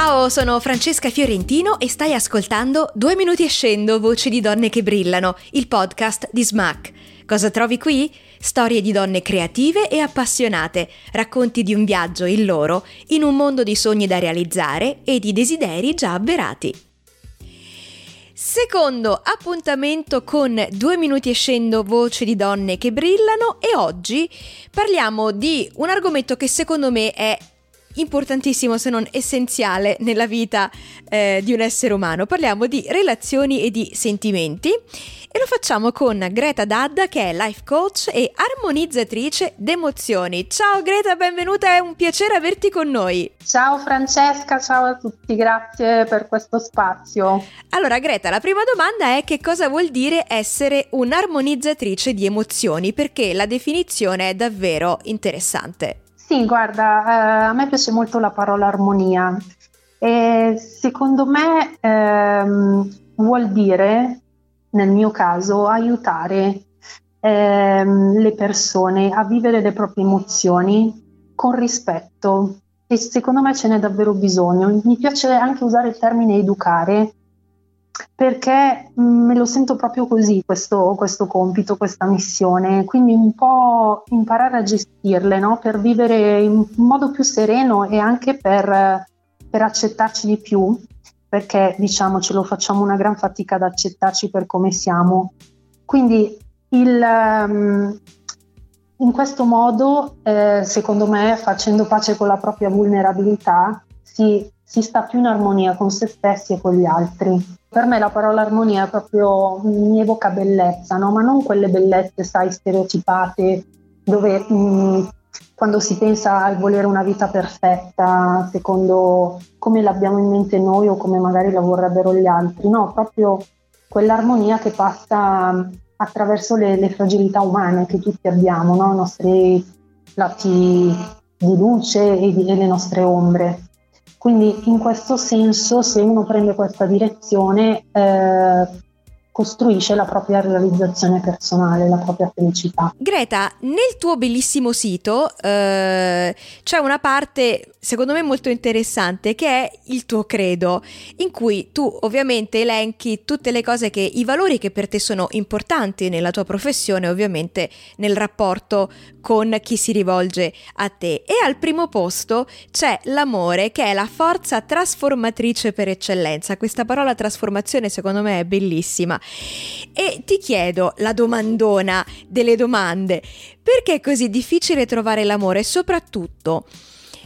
Ciao, sono Francesca Fiorentino e stai ascoltando Due minuti e scendo, voci di donne che brillano, il podcast di Smack. Cosa trovi qui? Storie di donne creative e appassionate, racconti di un viaggio, il loro, in un mondo di sogni da realizzare e di desideri già avverati. Secondo appuntamento con Due minuti e scendo, voci di donne che brillano e oggi parliamo di un argomento che secondo me è importantissimo se non essenziale nella vita eh, di un essere umano. Parliamo di relazioni e di sentimenti e lo facciamo con Greta Dadda che è life coach e armonizzatrice d'emozioni. Ciao Greta, benvenuta, è un piacere averti con noi. Ciao Francesca, ciao a tutti, grazie per questo spazio. Allora Greta, la prima domanda è che cosa vuol dire essere un'armonizzatrice di emozioni perché la definizione è davvero interessante. Sì, guarda, eh, a me piace molto la parola armonia e secondo me ehm, vuol dire, nel mio caso, aiutare ehm, le persone a vivere le proprie emozioni con rispetto e secondo me ce n'è davvero bisogno. Mi piace anche usare il termine educare perché mm, me lo sento proprio così questo, questo, compito, questa missione, quindi un po' imparare a gestirle no? per vivere in modo più sereno e anche per, per accettarci di più, perché diciamocelo facciamo una gran fatica ad accettarci per come siamo. Quindi il, um, in questo modo, eh, secondo me, facendo pace con la propria vulnerabilità, si, si sta più in armonia con se stessi e con gli altri. Per me la parola armonia proprio mi evoca bellezza, no? ma non quelle bellezze, sai, stereotipate, dove mh, mm, quando si pensa al volere una vita perfetta, secondo come l'abbiamo in mente noi o come magari la vorrebbero gli altri, no, proprio quell'armonia che passa attraverso le, le fragilità umane che tutti abbiamo, no? i nostri lati di luce e, di, e le nostre ombre. Quindi in questo senso, se uno prende questa direzione, eh, costruisce la propria realizzazione personale, la propria felicità. Greta, nel tuo bellissimo sito eh, c'è una parte secondo me molto interessante che è il tuo credo, in cui tu ovviamente elenchi tutte le cose che, i valori che per te sono importanti nella tua professione, ovviamente nel rapporto con chi si rivolge a te. E al primo posto c'è l'amore che è la forza trasformatrice per eccellenza. Questa parola trasformazione secondo me è bellissima. E ti chiedo la domandona delle domande, perché è così difficile trovare l'amore? Soprattutto,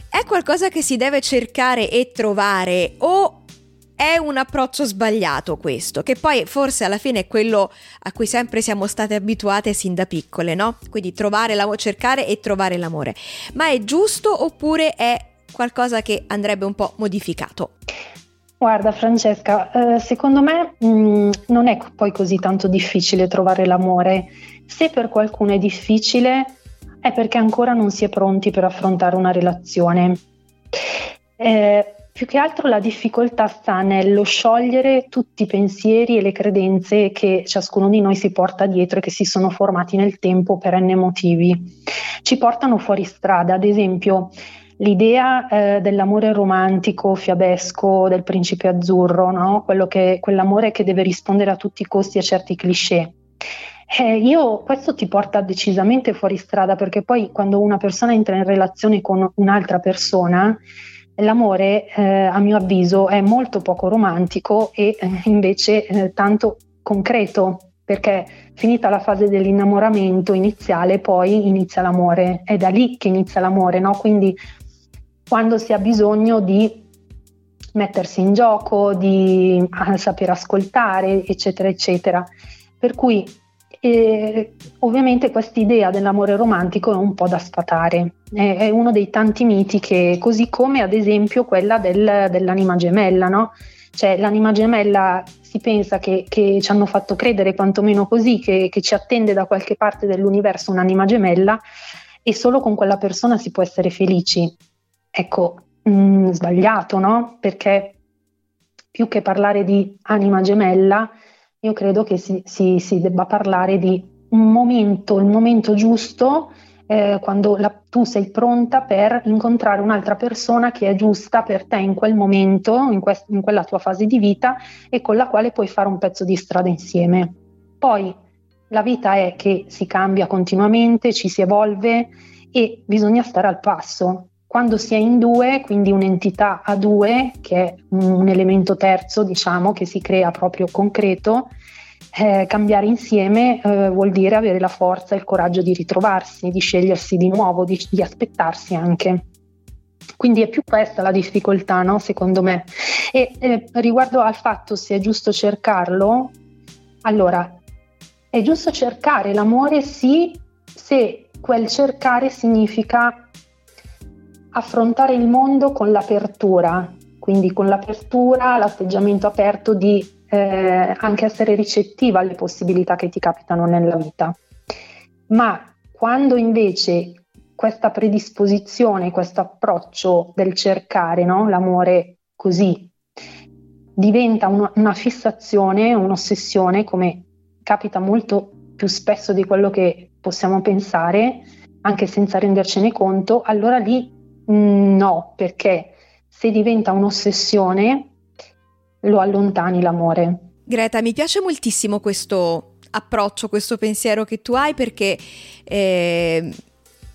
è qualcosa che si deve cercare e trovare o è un approccio sbagliato questo, che poi forse alla fine è quello a cui sempre siamo state abituate sin da piccole, no? Quindi trovare l'amore, cercare e trovare l'amore. Ma è giusto oppure è qualcosa che andrebbe un po' modificato? Guarda Francesca, eh, secondo me mm, non è poi così tanto difficile trovare l'amore. Se per qualcuno è difficile è perché ancora non si è pronti per affrontare una relazione. Eh, più che altro la difficoltà sta nello sciogliere tutti i pensieri e le credenze che ciascuno di noi si porta dietro e che si sono formati nel tempo per n motivi. Ci portano fuori strada, ad esempio l'idea eh, dell'amore romantico, fiabesco, del principe azzurro, no? che, quell'amore che deve rispondere a tutti i costi a certi cliché. Eh, io, questo ti porta decisamente fuori strada perché poi quando una persona entra in relazione con un'altra persona, l'amore, eh, a mio avviso, è molto poco romantico e eh, invece eh, tanto concreto. perché finita la fase dell'innamoramento iniziale, poi inizia l'amore, è da lì che inizia l'amore, no? Quindi quando si ha bisogno di mettersi in gioco, di saper ascoltare, eccetera, eccetera. Per cui eh, ovviamente questa idea dell'amore romantico è un po' da sfatare, è, è, uno dei tanti miti che, così come ad esempio quella del, dell'anima gemella, no? Cioè l'anima gemella si pensa che, che, ci hanno fatto credere quantomeno così, che, che ci attende da qualche parte dell'universo un'anima gemella e solo con quella persona si può essere felici. Ecco, mh, mm, sbagliato, no? Perché più che parlare di anima gemella, io credo che si, si, si debba parlare di un momento, il momento giusto, eh, quando la, tu sei pronta per incontrare un'altra persona che è giusta per te in quel momento, in, quest, in quella tua fase di vita e con la quale puoi fare un pezzo di strada insieme. Poi la vita è che si cambia continuamente, ci si evolve e bisogna stare al passo. Quando si è in due, quindi un'entità a due, che è un elemento terzo, diciamo, che si crea proprio concreto, eh, cambiare insieme eh, vuol dire avere la forza e il coraggio di ritrovarsi, di scegliersi di nuovo, di, di aspettarsi anche. Quindi è più questa la difficoltà, no? secondo me. E eh, riguardo al fatto se è giusto cercarlo, allora, è giusto cercare l'amore sì se quel cercare significa affrontare il mondo con l'apertura, quindi con l'apertura, l'atteggiamento aperto di eh, anche essere ricettiva alle possibilità che ti capitano nella vita. Ma quando invece questa predisposizione, questo approccio del cercare no? l'amore così diventa una, una fissazione, un'ossessione, come capita molto più spesso di quello che possiamo pensare, anche senza rendercene conto, allora lì no, perché se diventa un'ossessione lo allontani l'amore. Greta, mi piace moltissimo questo approccio, questo pensiero che tu hai perché eh,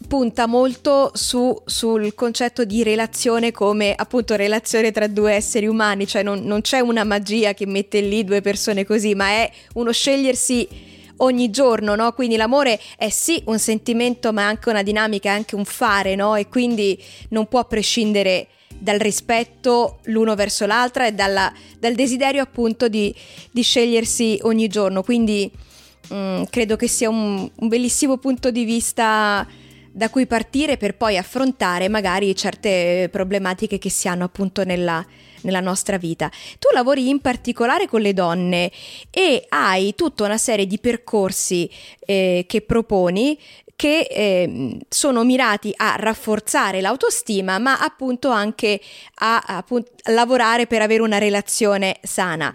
punta molto su, sul concetto di relazione come appunto relazione tra due esseri umani, cioè non, non c'è una magia che mette lì due persone così, ma è uno scegliersi ogni giorno, no? Quindi l'amore è sì un sentimento, ma è anche una dinamica, è anche un fare, no? E quindi non può prescindere dal rispetto l'uno verso l'altra e dalla, dal desiderio appunto di, di, scegliersi ogni giorno. Quindi mh, mm, credo che sia un, un bellissimo punto di vista da cui partire per poi affrontare magari certe problematiche che si hanno appunto nella, nella nostra vita. Tu lavori in particolare con le donne e hai tutta una serie di percorsi eh, che proponi che eh, sono mirati a rafforzare l'autostima, ma appunto anche a, a, a, lavorare per avere una relazione sana.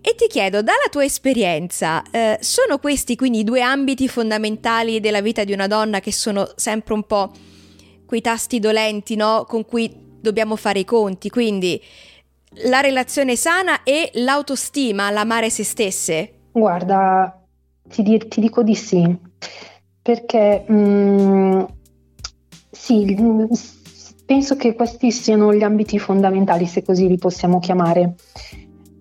E ti chiedo, dalla tua esperienza, eh, sono questi quindi i due ambiti fondamentali della vita di una donna che sono sempre un po' quei tasti dolenti, no? Con cui dobbiamo fare i conti. Quindi la relazione sana e l'autostima, l'amare se stesse? Guarda, ti, di- ti dico di sì, perché mh, mm, sì, penso che questi siano gli ambiti fondamentali, se così li possiamo chiamare.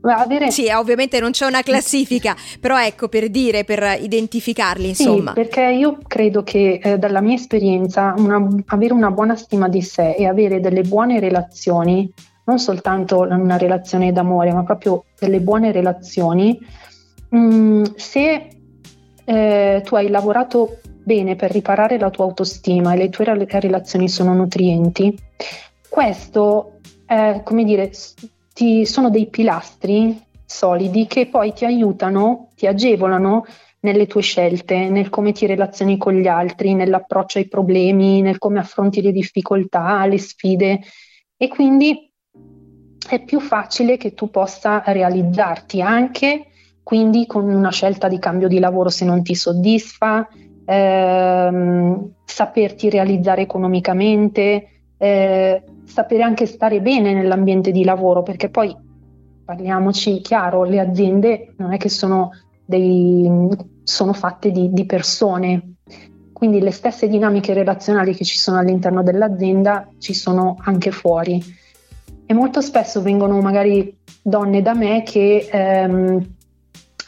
Avere... Sì, ovviamente non c'è una classifica, però ecco per dire, per identificarli, insomma. Sì, perché io credo che eh, dalla mia esperienza una, avere una buona stima di sé e avere delle buone relazioni non soltanto una relazione d'amore, ma proprio delle buone relazioni, mm, se eh, tu hai lavorato bene per riparare la tua autostima e le tue relazioni sono nutrienti, questo, eh, come dire, ti, sono dei pilastri solidi che poi ti aiutano, ti agevolano nelle tue scelte, nel come ti relazioni con gli altri, nell'approccio ai problemi, nel come affronti le difficoltà, le sfide. E quindi è più facile che tu possa realizzarti anche quindi con una scelta di cambio di lavoro se non ti soddisfa, ehm, saperti realizzare economicamente, eh, sapere anche stare bene nell'ambiente di lavoro, perché poi parliamoci chiaro, le aziende non è che sono, dei, sono fatte di, di persone, quindi le stesse dinamiche relazionali che ci sono all'interno dell'azienda ci sono anche fuori. E molto spesso vengono magari donne da me che ehm,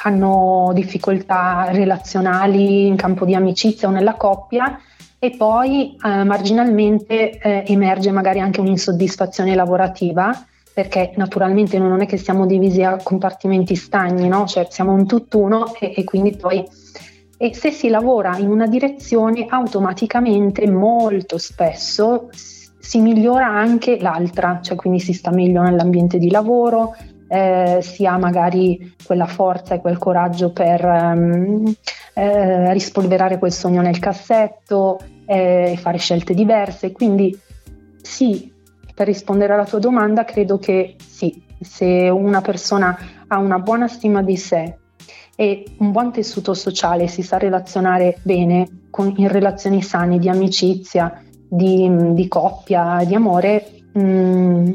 hanno difficoltà relazionali in campo di amicizia o nella coppia e poi eh, marginalmente eh, emerge magari anche un'insoddisfazione lavorativa perché naturalmente non è che siamo divisi a compartimenti stagni, no? cioè siamo un tutt'uno e, e quindi poi e se si lavora in una direzione automaticamente molto spesso si migliora anche l'altra, cioè quindi si sta meglio nell'ambiente di lavoro, eh, si ha magari quella forza e quel coraggio per um, eh, rispolverare quel sogno nel cassetto eh, e fare scelte diverse. Quindi sì, per rispondere alla tua domanda, credo che sì, se una persona ha una buona stima di sé e un buon tessuto sociale, si sa relazionare bene con, in relazioni sane di amicizia, di, di coppia, di amore, mh, mm,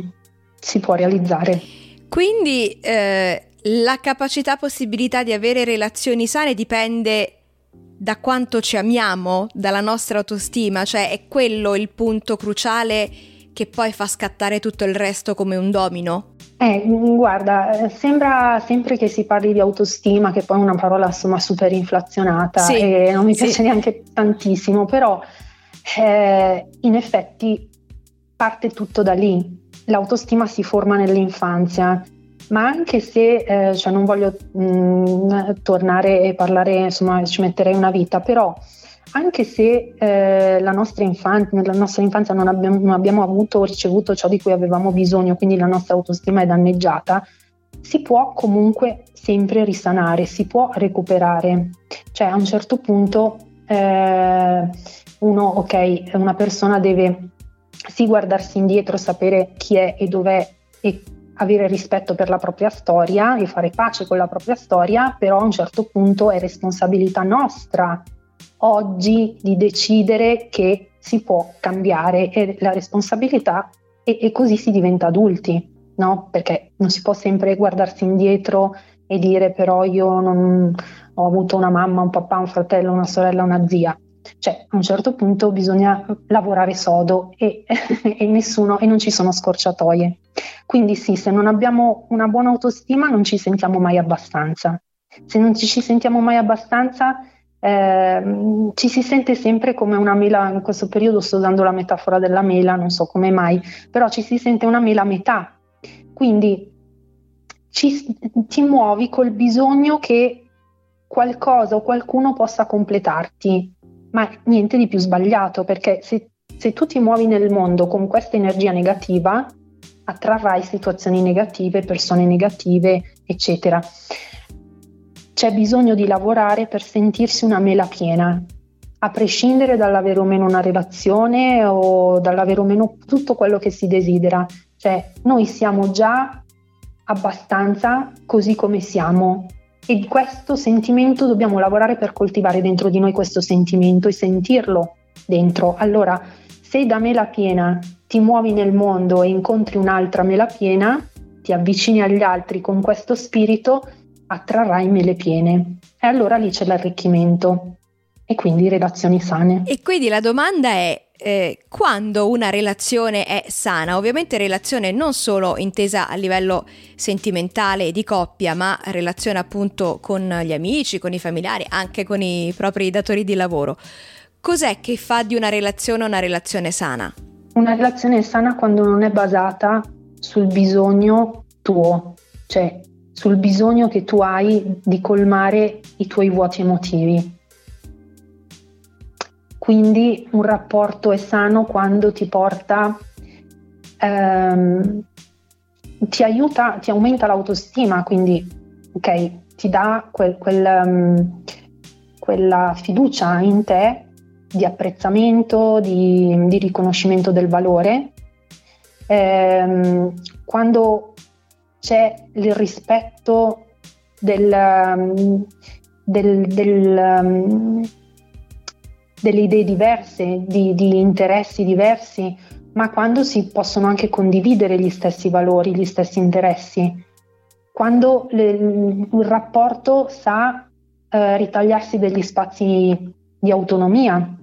si può realizzare. Quindi eh, la capacità, possibilità di avere relazioni sane dipende da quanto ci amiamo, dalla nostra autostima, cioè è quello il punto cruciale che poi fa scattare tutto il resto come un domino? Eh, guarda, sembra sempre che si parli di autostima, che poi è una parola insomma super inflazionata sì, e non mi piace sì. neanche tantissimo, però eh, in effetti parte tutto da lì. L'autostima si forma nell'infanzia, ma anche se, eh, cioè non voglio mh, mm, tornare e parlare, insomma ci metterei una vita, però anche se eh, nostra infanzia, nella nostra infanzia non abbiamo, non abbiamo avuto o ricevuto ciò di cui avevamo bisogno, quindi la nostra autostima è danneggiata, si può comunque sempre risanare, si può recuperare. Cioè a un certo punto eh, uno, ok, una persona deve sì guardarsi indietro, sapere chi è e dov'è e avere rispetto per la propria storia e fare pace con la propria storia, però a un certo punto è responsabilità nostra oggi di decidere che si può cambiare e la responsabilità e, e così si diventa adulti, no? Perché non si può sempre guardarsi indietro e dire però io non ho avuto una mamma, un papà, un fratello, una sorella, una zia. Cioè, a un certo punto bisogna lavorare sodo e, e, nessuno, e non ci sono scorciatoie. Quindi sì, se non abbiamo una buona autostima non ci sentiamo mai abbastanza. Se non ci, sentiamo mai abbastanza eh, ci si sente sempre come una mela, in questo periodo sto usando la metafora della mela, non so come mai, però ci si sente una mela a metà. Quindi ci, ti muovi col bisogno che qualcosa o qualcuno possa completarti, ma niente di più sbagliato, perché se, se tu ti muovi nel mondo con questa energia negativa, attrarrai situazioni negative, persone negative, eccetera c'è bisogno di lavorare per sentirsi una mela piena, a prescindere dall'avere o meno una relazione o dall'avere o meno tutto quello che si desidera. Cioè, noi siamo già abbastanza così come siamo e questo sentimento dobbiamo lavorare per coltivare dentro di noi questo sentimento e sentirlo dentro. Allora, se da mela piena ti muovi nel mondo e incontri un'altra mela piena, ti avvicini agli altri con questo spirito, attrarrai mele piene e allora lì c'è l'arricchimento e quindi relazioni sane. E quindi la domanda è eh, quando una relazione è sana, ovviamente relazione non solo intesa a livello sentimentale e di coppia, ma relazione appunto con gli amici, con i familiari, anche con i propri datori di lavoro. Cos'è che fa di una relazione una relazione sana? Una relazione sana quando non è basata sul bisogno tuo, cioè sul bisogno che tu hai di colmare i tuoi vuoti emotivi. Quindi un rapporto è sano quando ti porta, ehm, ti aiuta, ti aumenta l'autostima, quindi ok, ti dà quel, quel, um, quella fiducia in te di apprezzamento, di, di riconoscimento del valore. Eh, quando c'è il rispetto del, um, del, del, um, delle idee diverse, di, di, interessi diversi, ma quando si possono anche condividere gli stessi valori, gli stessi interessi, quando le, il rapporto sa eh, ritagliarsi degli spazi di autonomia,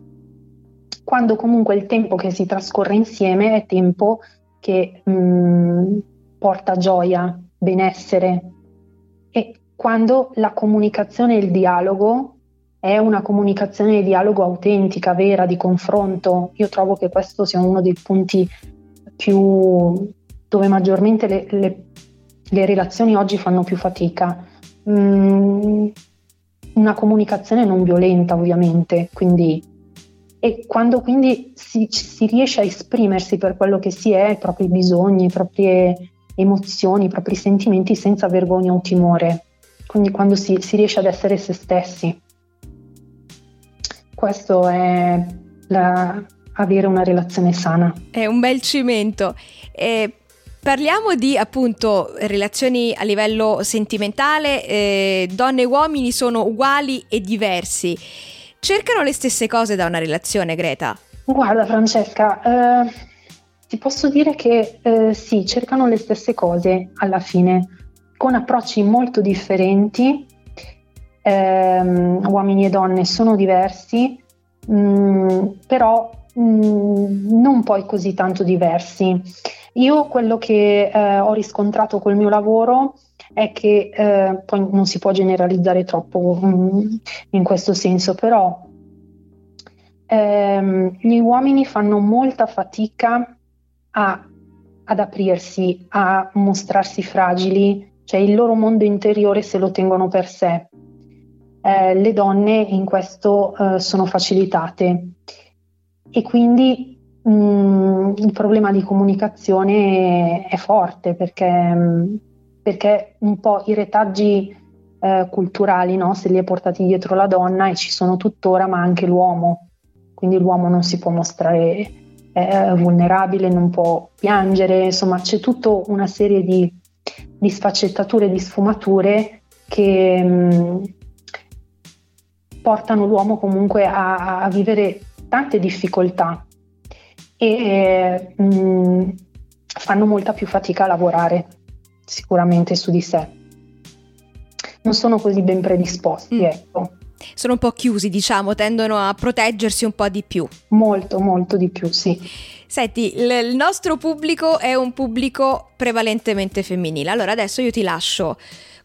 quando comunque il tempo che si trascorre insieme è tempo che mh, mm, porta gioia, benessere. E quando la comunicazione e il dialogo è una comunicazione e dialogo autentica, vera, di confronto. Io trovo che questo sia uno dei punti più dove maggiormente le, le, le relazioni oggi fanno più fatica. Mm, una comunicazione non violenta, ovviamente, quindi e quando quindi si, si, riesce a esprimersi per quello che si è, i propri bisogni, le proprie emozioni, i propri sentimenti senza vergogna o timore, quindi quando si, si riesce ad essere se stessi. Questo è la, avere una relazione sana. È un bel cimento. Eh, Parliamo di appunto relazioni a livello sentimentale, eh, donne e uomini sono uguali e diversi. Cercano le stesse cose da una relazione, Greta? Guarda Francesca, eh, ti posso dire che eh, sì, cercano le stesse cose alla fine, con approcci molto differenti, ehm, uomini e donne sono diversi, mh, mm, però mh, mm, non poi così tanto diversi. Io quello che eh, ho riscontrato col mio lavoro è che eh, poi non si può generalizzare troppo mh, mm, in questo senso, però ehm, gli uomini fanno molta fatica a, ad aprirsi, a mostrarsi fragili, cioè il loro mondo interiore se lo tengono per sé. Eh, le donne in questo eh, sono facilitate e quindi mh, mm, il problema di comunicazione è forte perché, mm, perché un po' i retaggi eh, culturali no? se li è portati dietro la donna e ci sono tuttora, ma anche l'uomo. Quindi l'uomo non si può mostrare eh, vulnerabile, non può piangere, insomma c'è tutta una serie di, di sfaccettature, di sfumature che mh, mm, portano l'uomo comunque a, a vivere tante difficoltà e mh, mm, fanno molta più fatica a lavorare sicuramente su di sé. Non sono così ben predisposti, mm. ecco. Sono un po' chiusi, diciamo, tendono a proteggersi un po' di più. Molto, molto di più, sì. Senti, il nostro pubblico è un pubblico prevalentemente femminile. Allora adesso io ti lascio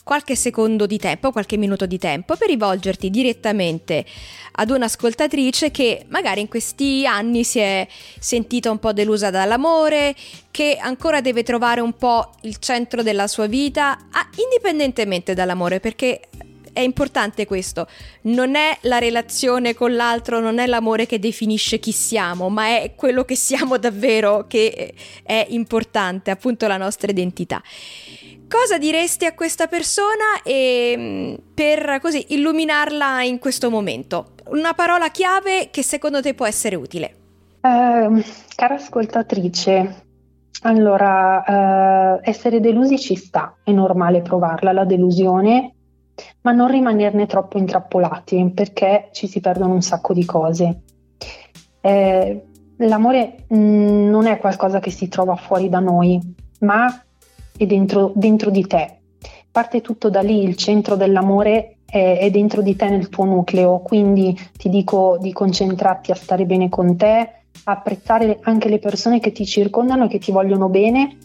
qualche secondo di tempo, qualche minuto di tempo per rivolgerti direttamente ad un'ascoltatrice che magari in questi anni si è sentita un po' delusa dall'amore, che ancora deve trovare un po' il centro della sua vita, ah, indipendentemente dall'amore, perché è importante questo, non è la relazione con l'altro, non è l'amore che definisce chi siamo, ma è quello che siamo davvero che è importante, appunto la nostra identità. Cosa diresti a questa persona e, mm, per così illuminarla in questo momento? Una parola chiave che secondo te può essere utile? Eh, cara ascoltatrice, allora, eh, essere delusi ci sta, è normale provarla, la delusione, ma non rimanerne troppo intrappolati perché ci si perdono un sacco di cose. Eh, l'amore mh, mm, non è qualcosa che si trova fuori da noi, ma è dentro, dentro di te. Parte tutto da lì, il centro dell'amore è, è dentro di te nel tuo nucleo, quindi ti dico di concentrarti a stare bene con te, apprezzare anche le persone che ti circondano e che ti vogliono bene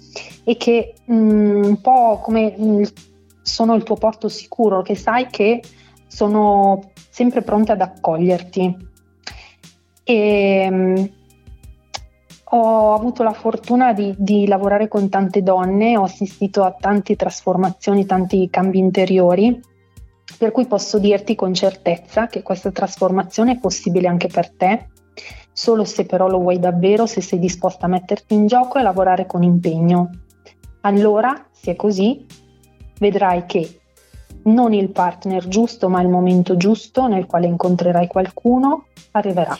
e che mh, mm, un po' come mh, sono il tuo porto sicuro, che sai che sono sempre pronte ad accoglierti. E, mh, mm, ho avuto la fortuna di, di, lavorare con tante donne, ho assistito a tante trasformazioni, tanti cambi interiori, per cui posso dirti con certezza che questa trasformazione è possibile anche per te, solo se però lo vuoi davvero, se sei disposta a metterti in gioco e lavorare con impegno. Allora, se è così, vedrai che non il partner giusto, ma il momento giusto nel quale incontrerai qualcuno arriverà.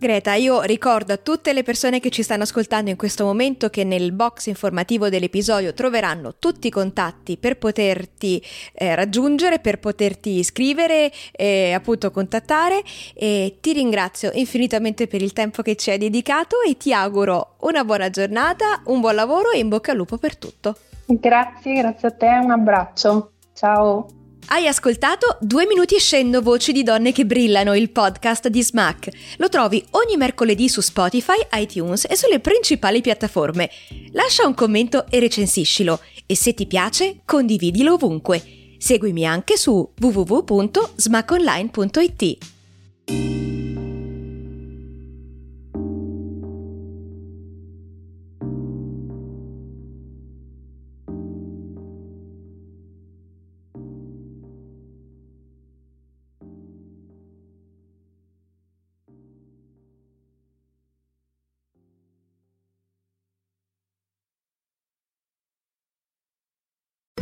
Greta, io ricordo a tutte le persone che ci stanno ascoltando in questo momento che nel box informativo dell'episodio troveranno tutti i contatti per poterti eh, raggiungere, per poterti scrivere e appunto contattare e ti ringrazio infinitamente per il tempo che ci hai dedicato e ti auguro una buona giornata, un buon lavoro e in bocca al lupo per tutto. Grazie, grazie a te, un abbraccio. Ciao. Hai ascoltato Due minuti e scendo voci di donne che brillano, il podcast di Smack. Lo trovi ogni mercoledì su Spotify, iTunes e sulle principali piattaforme. Lascia un commento e recensiscilo e se ti piace condividilo ovunque. Seguimi anche su www.smackonline.it.